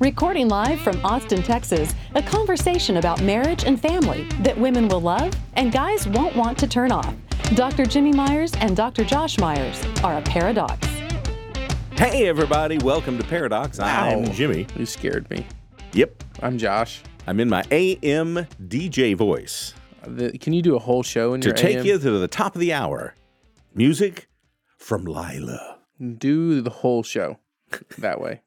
Recording live from Austin, Texas, a conversation about marriage and family that women will love and guys won't want to turn off. Dr. Jimmy Myers and Dr. Josh Myers are a paradox. Hey, everybody, welcome to Paradox. I'm Ow. Jimmy. You scared me. Yep, I'm Josh. I'm in my AM DJ voice The, can you do a whole show in your? to your take AM? you to the top of the hour. Music from Lila Do the whole show that way,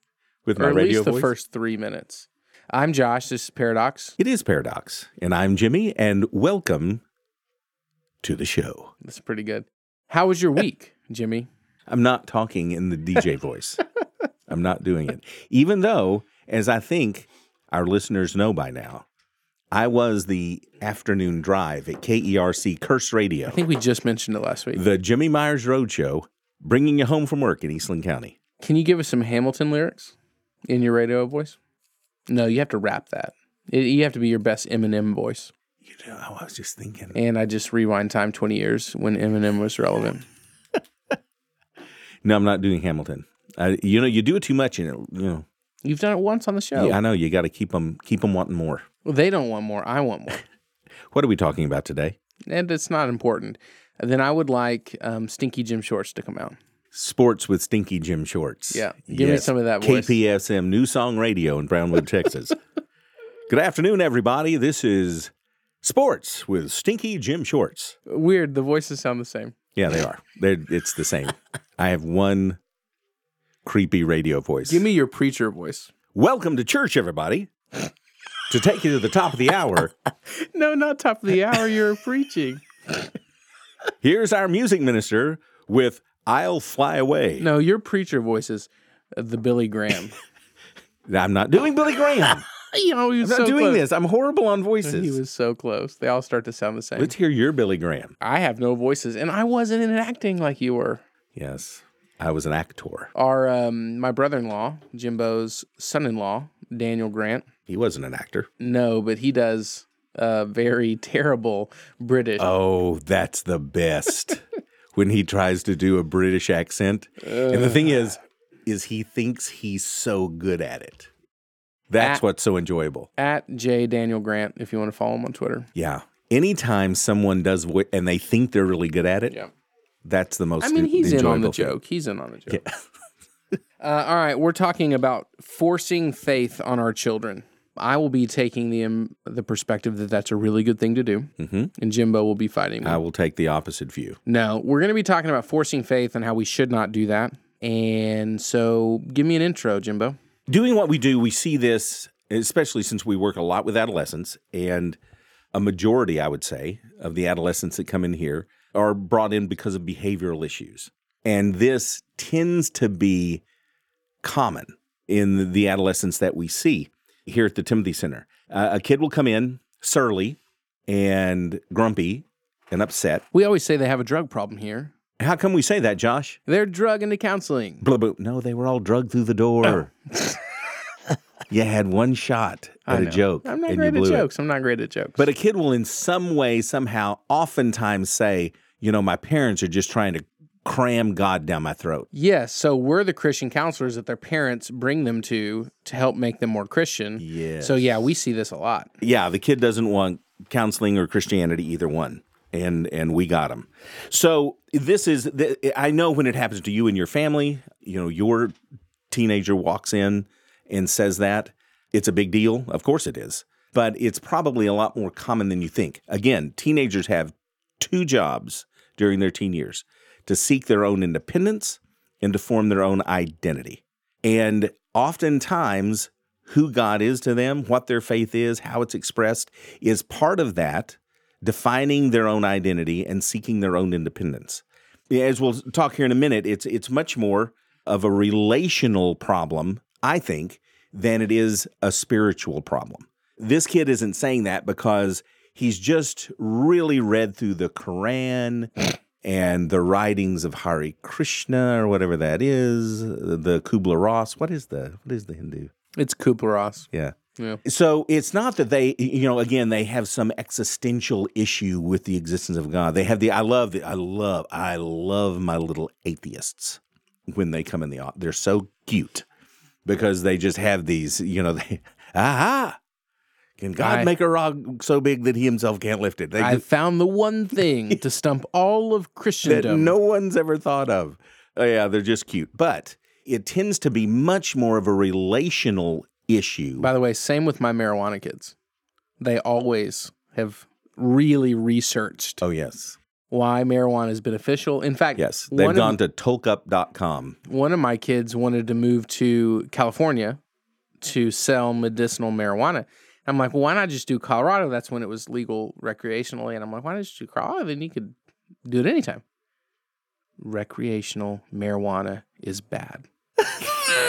with or my at radio least the voice. first three minutes. I'm Josh. This is Paradox. It is Paradox, and I'm Jimmy, and welcome to the show. That's pretty good. How was your week, Jimmy? I'm not talking in the DJ voice. I'm not doing it. Even though, as I think our listeners know by now, I was the afternoon drive at KERC Curse Radio. I think we just mentioned it last week. the Jimmy Myers Road Show, bringing you home from work in Eastland County. Can you give us some Hamilton lyrics in your radio voice? No, you have to rap that. It, you have to be your best Eminem voice. You know, I was just thinking. And I just rewind time 20 years when Eminem was relevant. No, I'm not doing Hamilton. I, you know, you do it too much, and it, you know, You've done it once on the show. yeah, I know you got to keep them keep them wanting more. Well, they don't want more. I want more. What are we talking about today? and it's not important. Then I would like um, Stinky Jim Shorts to come out. Sports with Stinky Jim Shorts. Yeah, give me some of that voice. KPSM New Song Radio in Brownwood, Texas. Good afternoon, everybody. This is Sports with Stinky Jim Shorts. Weird. The voices sound the same. Yeah, they are. They're, it's the same. I have one creepy radio voice. Give me your preacher voice. Welcome to church, everybody. to take you to the top of the hour, No, not top of the hour. You're preaching. here's our music minister with I'll Fly Away. No, your preacher voice is the Billy Graham. I'm not doing Billy Graham. you know, he I'm was not so doing close. this. I'm horrible on voices. He was so close. They all start to sound the same. Let's hear your Billy Graham. I have no voices, and I wasn't in acting like you were. Yes, I was an actor. Our um, my brother-in-law, Jimbo's son-in-law, Daniel Grant. He wasn't an actor. No, but he does uh, very terrible British. Oh, that's the best. When he tries to do a British accent. and the thing is, is he thinks he's so good at it. That's At- what's so enjoyable. At J Daniel Grant, if you want to follow him on Twitter. Yeah. Anytime someone does vo- and they think they're really good at it, Yeah. that's the most I mean, he's in on the thing. joke. He's in on the joke. uh, all right, we're talking about forcing faith on our children. I will be taking the um, the perspective that that's a really good thing to do, Mhm. and Jimbo will be fighting me. I will take the opposite view. no, we're going to be talking about forcing faith and how we should not do that. And so, give me an intro, Jimbo. Doing what we do, we see this, especially since we work a lot with adolescents, and a majority, I would say, of the adolescents that come in here are brought in because of behavioral issues. And this tends to be common in the adolescents that we see here at the Timothy Center. Uh, a kid will come in surly and grumpy and upset. We always say they have a drug problem here. How come we say that, Josh? They're drug into counseling. Blah, blah. No, they were all drugged through the door. you had one shot at a joke. I'm not and great you at blew it. jokes. I'm not great at jokes. But a kid will, in some way, somehow, oftentimes say, you know, my parents are just trying to cram God down my throat. Yes, so we're the Christian counselors that their parents bring them to to help make them more Christian. Yeah. So yeah, we see this a lot. Yeah, the kid doesn't want counseling or Christianity, either one. And and we got him. So this is th- I know when it happens to you and your family, you know, your teenager walks in and says that, it's a big deal. Of course it is. But it's probably a lot more common than you think. Again, teenagers have two jobs during their teen years to seek their own independence and to form their own identity. And oftentimes, who God is to them, what their faith is, how it's expressed, is part of that defining their own identity and seeking their own independence. As we'll talk here in a minute, it's it's much more of a relational problem, I think, than it is a spiritual problem. This kid isn't saying that because he's just really read through the Quran and the writings of Hari Krishna or whatever that is, the Kubla Ross. What is the what is the Hindu? It's Kubler Ross. Yeah. Yeah. So it's not that they, you know, again, they have some existential issue with the existence of God. They have the, I love the, I love, I love my little atheists when they come in the, they're so cute because they just have these, you know, they, aha, can God I- make a rock so big that he himself can't lift it? They I found the one thing to stump all of that Christendom. no one's ever thought of. Oh, yeah, they're just cute. But it tends to be much more of a relational issue. By the way, same with my marijuana kids. They always have really researched oh, yes. why marijuana is beneficial. In fact, Yes. They've one gone of, to tolkup.com. one of my kids wanted to move to California to sell medicinal marijuana. I'm like, well, why not just do Colorado? That's when it was legal recreationally. And I'm like, why not just do Colorado? Then you could do it anytime. Recreational marijuana is bad.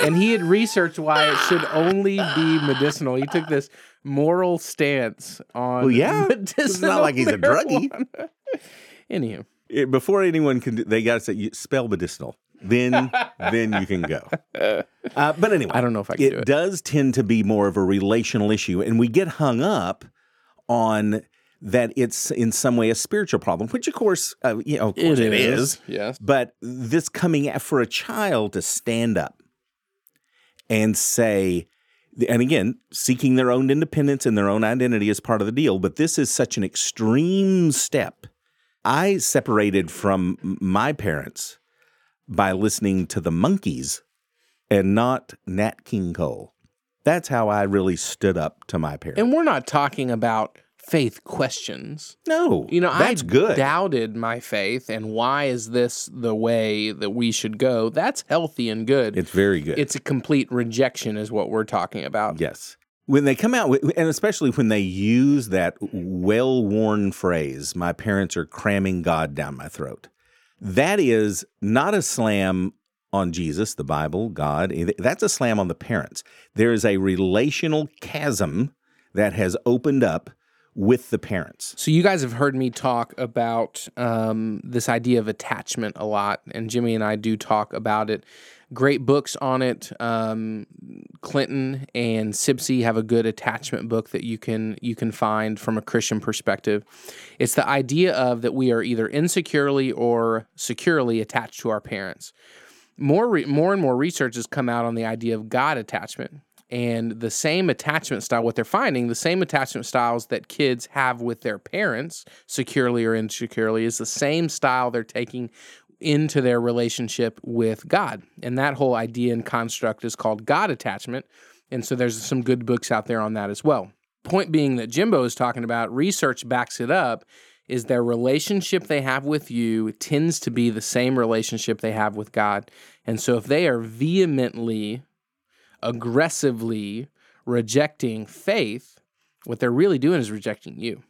and he had researched why it should only be medicinal. He took this moral stance on Well, yeah. medicinal It's not like he's a druggie. marijuana. Anywho, it- before anyone can, do, they got to say you spell medicinal. Then, then you can go. Uh, but anyway, I don't know if I can it, do it. does tend to be more of a relational issue, and we get hung up on that it's in some way a spiritual problem, which of course, uh, you know, of course it is. Yes. But this coming at for a child to stand up and say, and again, seeking their own independence and their own identity is part of the deal. But this is such an extreme step. I separated from my parents by listening to the Monkees and not Nat King Cole. That's how I really stood up to my parents. And we're not talking about faith questions. no, You know, that's I good. doubted my faith and why is this the way that we should go? That's healthy and good. it's very good. It's a complete rejection, is what we're talking about. Yes. When they come out, with, and especially when they use that well worn phrase, my parents are cramming God down my throat, that is not a slam on Jesus, the Bible, God. That's a slam on the parents. There is a relational chasm that has opened up with the parents. So you guys have heard me talk about um, this idea of attachment a lot, and Jimmy and I do talk about it. Great books on it. Um, Clinton and Sibcy have a good attachment book that you can you can find from a Christian perspective. It's the idea of that we are either insecurely or securely attached to our parents. More re- more and more research has come out on the idea of God attachment and the same attachment style what they're finding the same attachment styles that kids have with their parents securely or insecurely is the same style they're taking into their relationship with God. And that whole idea and construct is called God attachment. And so there's some good books out there on that as well. Point being that Jimbo is talking about research backs it up is their relationship they have with you tends to be the same relationship they have with God. And so if they are vehemently aggressively rejecting faith, what they're really doing is rejecting you.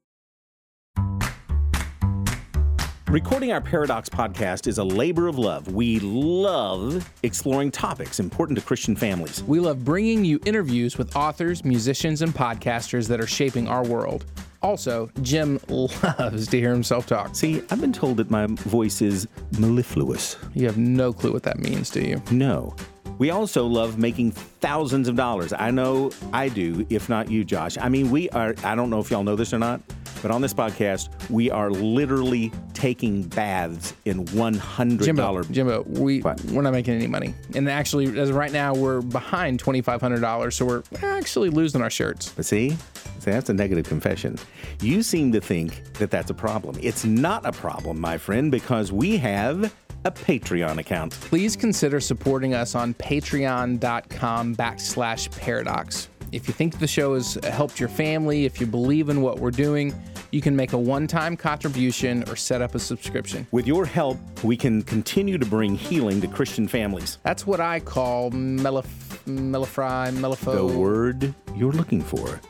Recording our Paradox podcast is a labor of love. We love exploring topics important to Christian families. We love bringing you interviews with authors, musicians, and podcasters that are shaping our world. Also, Jim loves to hear himself talk. See, I've been told that my voice is mellifluous. You have no clue what that means, do you? No. We also love making thousands of dollars. I know I do, if not you, Josh. I mean, we are, I don't know if y'all know this or not, but on this podcast, we are literally taking baths in $100. Jimbo, Jimbo, we What? we're not making any money, and actually, as of right now, we're behind twenty five hundred dollars, so we're actually losing our shirts. But see, see, that's a negative confession. You seem to think that that's a problem. It's not a problem, my friend, because we have a Patreon account. please consider supporting us on patreon.com backslash paradox. If you think the show has helped your family, if you believe in what we're doing, you can make a one time contribution or set up a subscription. With your help, we can continue to bring healing to Christian families. That's what I call mellif- mellifry, mellifo. The word you're looking for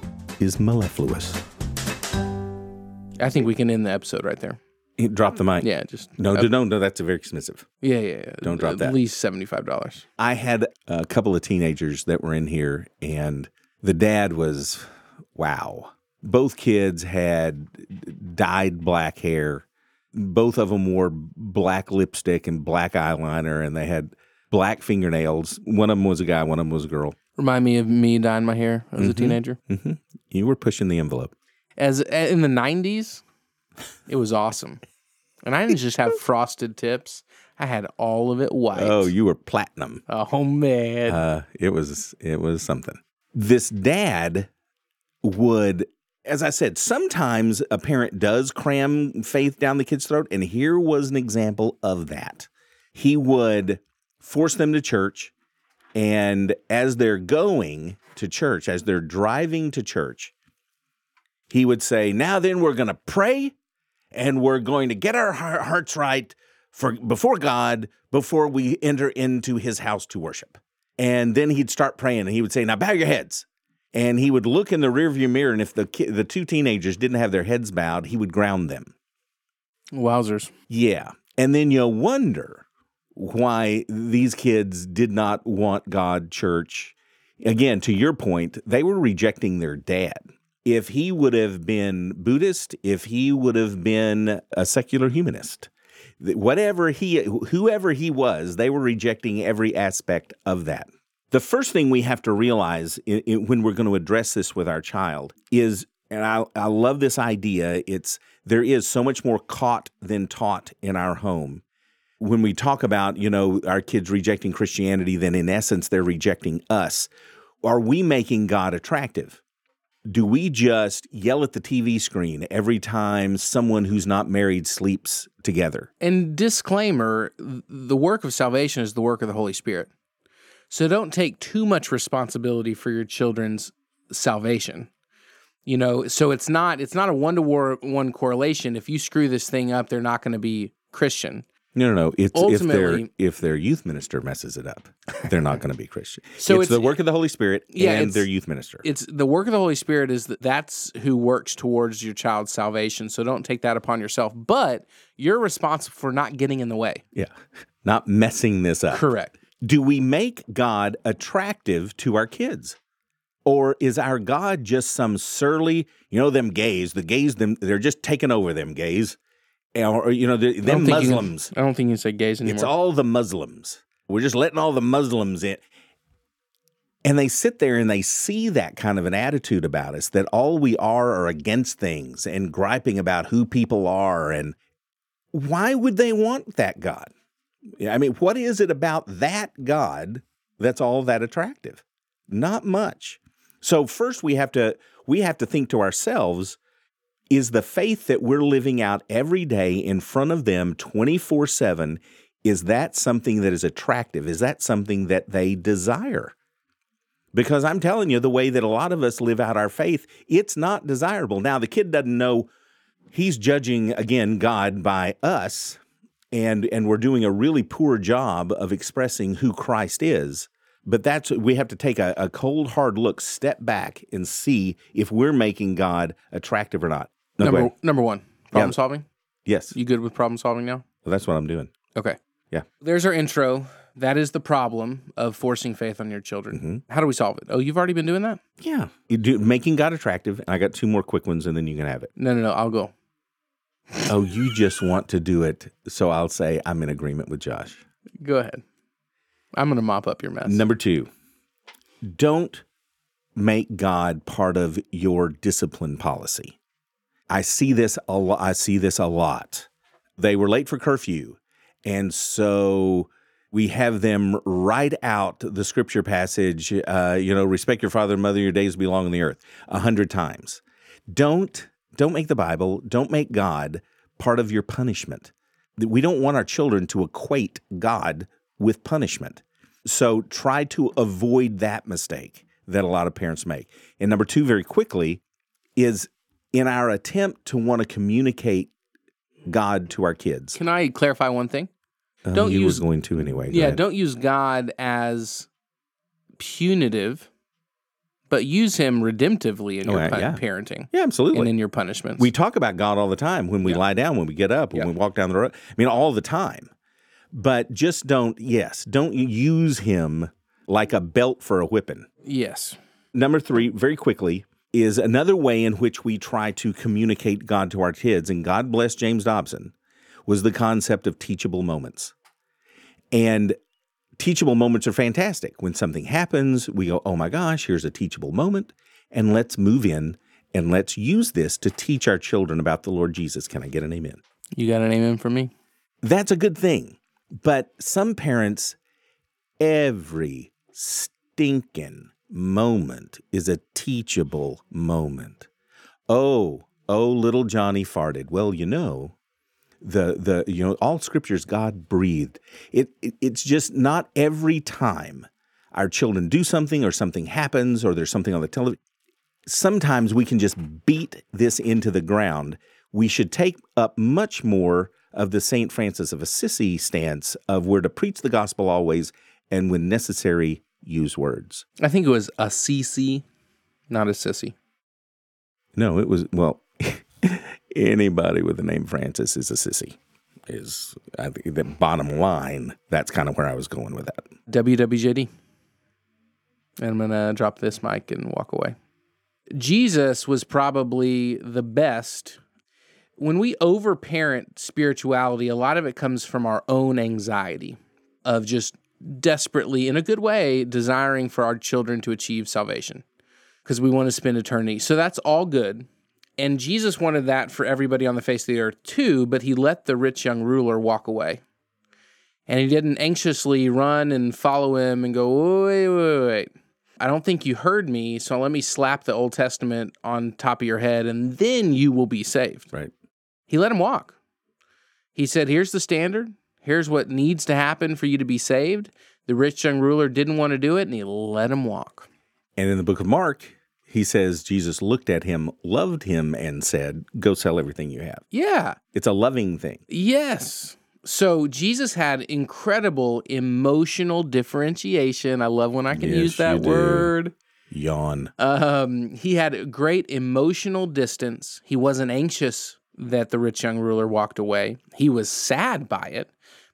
is mellifluous. I think we can end the episode right there. Drop the mic. Yeah, just No, no, no, no, that's very expensive. yeah, yeah, yeah. Don't drop At that. At least seventy five dollars. I had a couple of teenagers that were in here, and the dad was wow. Both kids had dyed black hair. Both of them wore black lipstick and black eyeliner, and they had black fingernails. One of them was a guy, one of them was a girl. Remind me of me dyeing my hair as a teenager. hmm You were pushing the envelope. As in the '90s, it was awesome, and I didn't just have frosted tips. I had all of it white. Oh, you were platinum. oh man. Uh, it was it was something. This dad would, as I said, sometimes a parent does cram faith down the kid's throat, and here was an example of that. He would force them to church, and as they're going to church, as they're driving to church, he would say, "Now then, we're going to pray, and we're going to get our hearts right for before God before we enter into His house to worship." And then he'd start praying, and he would say, "Now bow your heads." And he would look in the rearview mirror, and if the ki- the two teenagers didn't have their heads bowed, he would ground them. Wowzers. Yeah. And then you wonder why these kids did not want God, church. Again, to your point, they were rejecting their dad. If he would have been Buddhist, if he would have been a secular humanist, whatever he, whoever he was, they were rejecting every aspect of that. The first thing we have to realize i i when we're going to address this with our child is, and I, I love this idea, it's there is so much more caught than taught in our home. When we talk about, you know, our kids rejecting Christianity, then in essence, they're rejecting us. Are we making God attractive? Do we just yell at the TV screen every time someone who's not married sleeps together? And disclaimer the work of salvation is the work of the Holy Spirit. So don't take too much responsibility for your children's salvation. You know, so it's not it's not a one to one correlation. If you screw this thing up, they're not going to be Christian. No, no, no. It's if their Ultimately- if their youth minister messes it up, they're not going to be Christian. So it's, it's- the work of the Holy Spirit Yeah, and their youth minister. It's the work of the Holy Spirit is that that's who works towards your child's salvation. So don't take that upon yourself. But you're responsible for not getting in the way. yeah, not messing this up. Correct. Do we make God attractive to our kids? Or is our God just some surly, you know, them gays, the gays, them, they're just taking over them gays. Or, you know, the, them you can- Muslims. I don't think you say gays anymore. It's all the Muslims. We're just letting all the Muslims in. And they sit there and they see that kind of an attitude about us that all we are are against things and griping about who people are. And why would they want that God? I mean, what is it about that God that's all that attractive? Not much. So first we have to we have to think to ourselves is the faith that we're living out every day in front of them 24/7 is that something that is attractive? Is that something that they desire? Because I'm telling you the way that a lot of us live out our faith, it's not desirable. Now the kid doesn't know he's judging again God by us and and we're doing a really poor job of expressing who Christ is. But that's we have to take a, a cold hard look, step back, and see if we're making God attractive or not. No, number number one. Problem Yeah. solving. yes, You good with problem solving now? well, that's what I'm doing. Okay. Yeah. There's our intro. That is the problem of forcing faith on your children. Mm-hmm. How do we solve it? Oh, you've already been doing that? Yeah, you do making God attractive. And I got two more quick ones, and then you can have it. No, no, no. I'll go. Oh, you just want to do it, so I'll say I'm in agreement with Josh. Go ahead. I'm going to mop up your mess. Number two, don't make God part of your discipline policy. I see this a lot. I see this a lot. They were late for curfew, and so we have them write out the scripture passage. Uh, you know, respect your father and mother. Your days belong on the earth a hundred times. Don't don't make the Bible. Don't make God part of your punishment. We don't want our children to equate God with punishment. So try to avoid that mistake that a lot of parents make. And number two, very quickly, is in our attempt to want to communicate God to our kids. Can I clarify one thing? Uh, Don't use- going to anyway. Go yeah, ahead. don't use God as punitive, but use him redemptively in Oh, your yeah, pun- yeah. parenting Yeah, absolutely. and in your punishments. We talk about God all the time when we Yeah. lie down, when we get up, when Yeah. we walk down the road. I mean, all the time. But just don't, yes, don't use him like a belt for a whipping. Yes. Number three, very quickly, is another way in which we try to communicate God to our kids, and God bless James Dobson, was the concept of teachable moments. And teachable moments are fantastic. When something happens, we go, oh my gosh, here's a teachable moment, and let's move in and let's use this to teach our children about the Lord Jesus. Can I get an amen? You got an amen from me? That's a good thing. But some parents, every stinking moment is a teachable moment. Oh, oh, little Johnny farted. Well, you know, the the you know all scriptures God breathed. It, it it's just not every time our children do something or something happens or there's something on the television. Sometimes we can just beat this into the ground. We should take up much more of the St. Francis of Assisi stance of we're to preach the gospel always and when necessary use words. I think it was Assisi, not a sissy. No, it was well. Anybody with the name Francis is a sissy. Is the bottom line. That's kind of where I was going with that. WWJD. And I'm to drop this mic and walk away. Jesus was probably the best. When we overparent spirituality, a lot of it comes from our own anxiety of just desperately, in a good way, desiring for our children to achieve salvation because we want to spend eternity. So that's all good. And Jesus wanted that for everybody on the face of the earth too, but he let the rich young ruler walk away. And he didn't anxiously run and follow him and go, wait, wait, wait. I don't think you heard me, so let me slap the Old Testament on top of your head and then you will be saved. Right. He let him walk. He said, Here's the standard. Here's what needs to happen for you to be saved. The rich young ruler didn't want to do it and he let him walk. And in the book of Mark, he says Jesus looked at him, loved him, and said, Go sell everything you have. Yeah. It's a loving thing. Yes. So Jesus had incredible emotional differentiation. I love when I can Yes, use that do. word. Yawn. Um, he had great emotional distance. He wasn't anxious that the rich young ruler walked away. He was sad by it,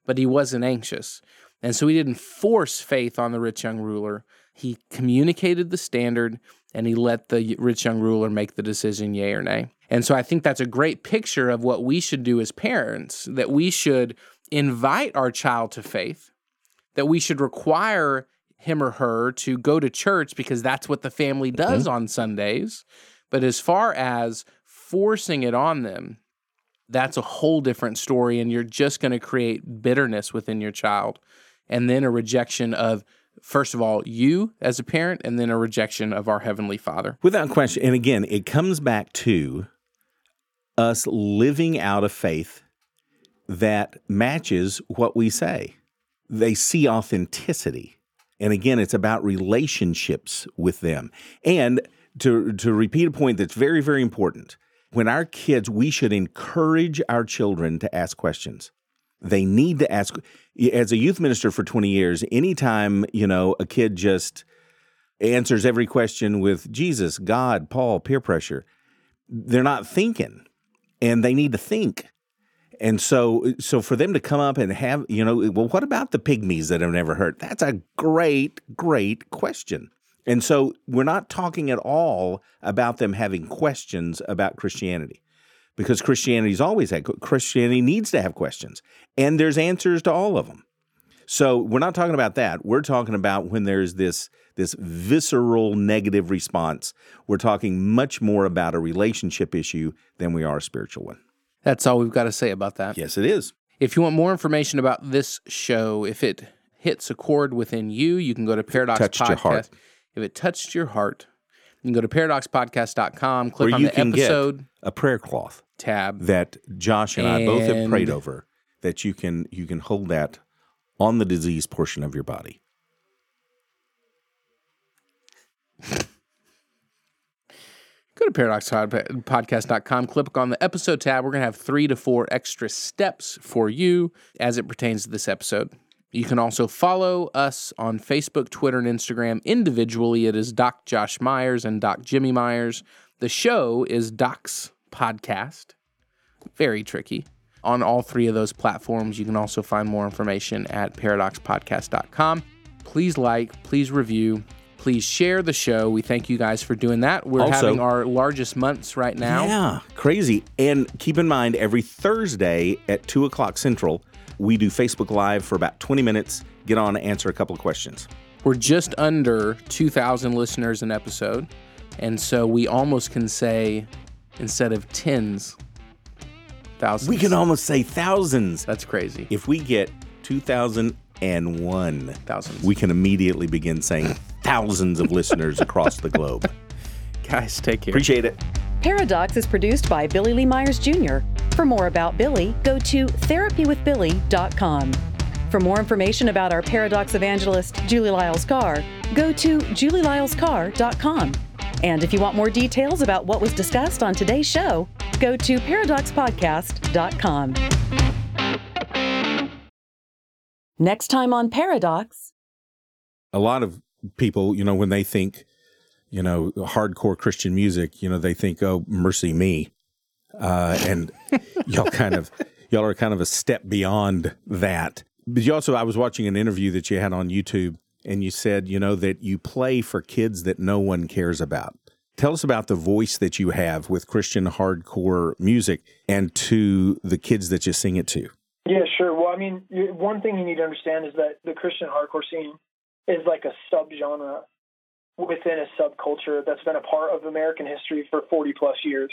but he wasn't anxious. And so he didn't force faith on the rich young ruler. He communicated the standard and he let the rich young ruler make the decision, yay or nay. And so I think that's a great picture of what we should do as parents that we should invite our child to faith, that we should require him or her to go to church because that's what the family mm-hmm. does on Sundays. But as far as forcing it on them, that's a whole different story. And you're just going to create bitterness within your child. And then a rejection of, first of all, you as a parent, and then a rejection of our Heavenly Father. Without question. And again, it comes back to us living out a faith that matches what we say. They see authenticity. And again, it's about relationships with them. And to, to repeat a point that's very, very important, when our kids, we should encourage our children to ask questions. They need to ask. As a youth minister for 20 years, anytime, you know, a kid just answers every question with Jesus, God, Paul, peer pressure, they're not thinking and they need to think. And so, so for them to come up and have, you know, well, what about the pygmies that have never heard? That's a great, great question. And so we're not talking at all about them having questions about Christianity because Christianity's always had, Christianity needs to have questions and there's answers to all of them. So we're not talking about that. We're talking about when there's this this visceral negative response. We're talking much more about a relationship issue than we are a spiritual one. That's all we've got to say about that. Yes, it is. If you want more information about this show, if it hits a chord within you, you can go to Paradox touched Podcast. your heart. If it touched your heart, you can go to paradoxpodcast.com, click Or on you the can episode get a prayer cloth tab. that Josh and I both have prayed over. That you can you can hold that on the disease portion of your body. Go to paradoxpodcast.com, click on the episode tab. We're going to have three to four extra steps for you as it pertains to this episode. You can also follow us on Facebook, Twitter, and Instagram individually. It is Doc Josh Myers and Doc Jimmy Myers. The show is Doc's Podcast. Very tricky. On all three of those platforms, you can also find more information at paradoxpodcast.com. please like, please review, please share the show. We thank you guys for doing that. We're Also- having our largest months right now. Yeah, crazy. And keep in mind, every Thursday at 2 o'clock Central, we do Facebook Live for about 20 minutes. Get on, answer a couple of questions. We're just under 2,000 listeners an episode. And so we almost can say, instead of tens, thousands. We can almost say thousands. That's crazy. If we get 2001, Thousands. we can immediately begin saying thousands of listeners across the globe. Guys, take care. Appreciate it. Paradox is produced by Billy Lee Myers Jr. For more about Billy, go to therapywithbilly.com. For more information about our Paradox evangelist, Julie Lyles Carr, go to julielylescarr.com. And if you want more details about what was discussed on today's show, go to paradoxpodcast.com. Next time on Paradox. a lot of people, you know, when they think, you know, hardcore Christian music, you know, they think, oh, MercyMe. Uh, and y'all kind of, y'all are kind of a step beyond that. But you also, I was watching an interview that you had on YouTube and you said, you know, that you play for kids that no one cares about. Tell us about the voice that you have with Christian hardcore music and to the kids that you sing it to. Yeah, sure. Well, I mean, one thing you need to understand is that the Christian hardcore scene is like a subgenre within a subculture that's been a part of American history for 40 plus years.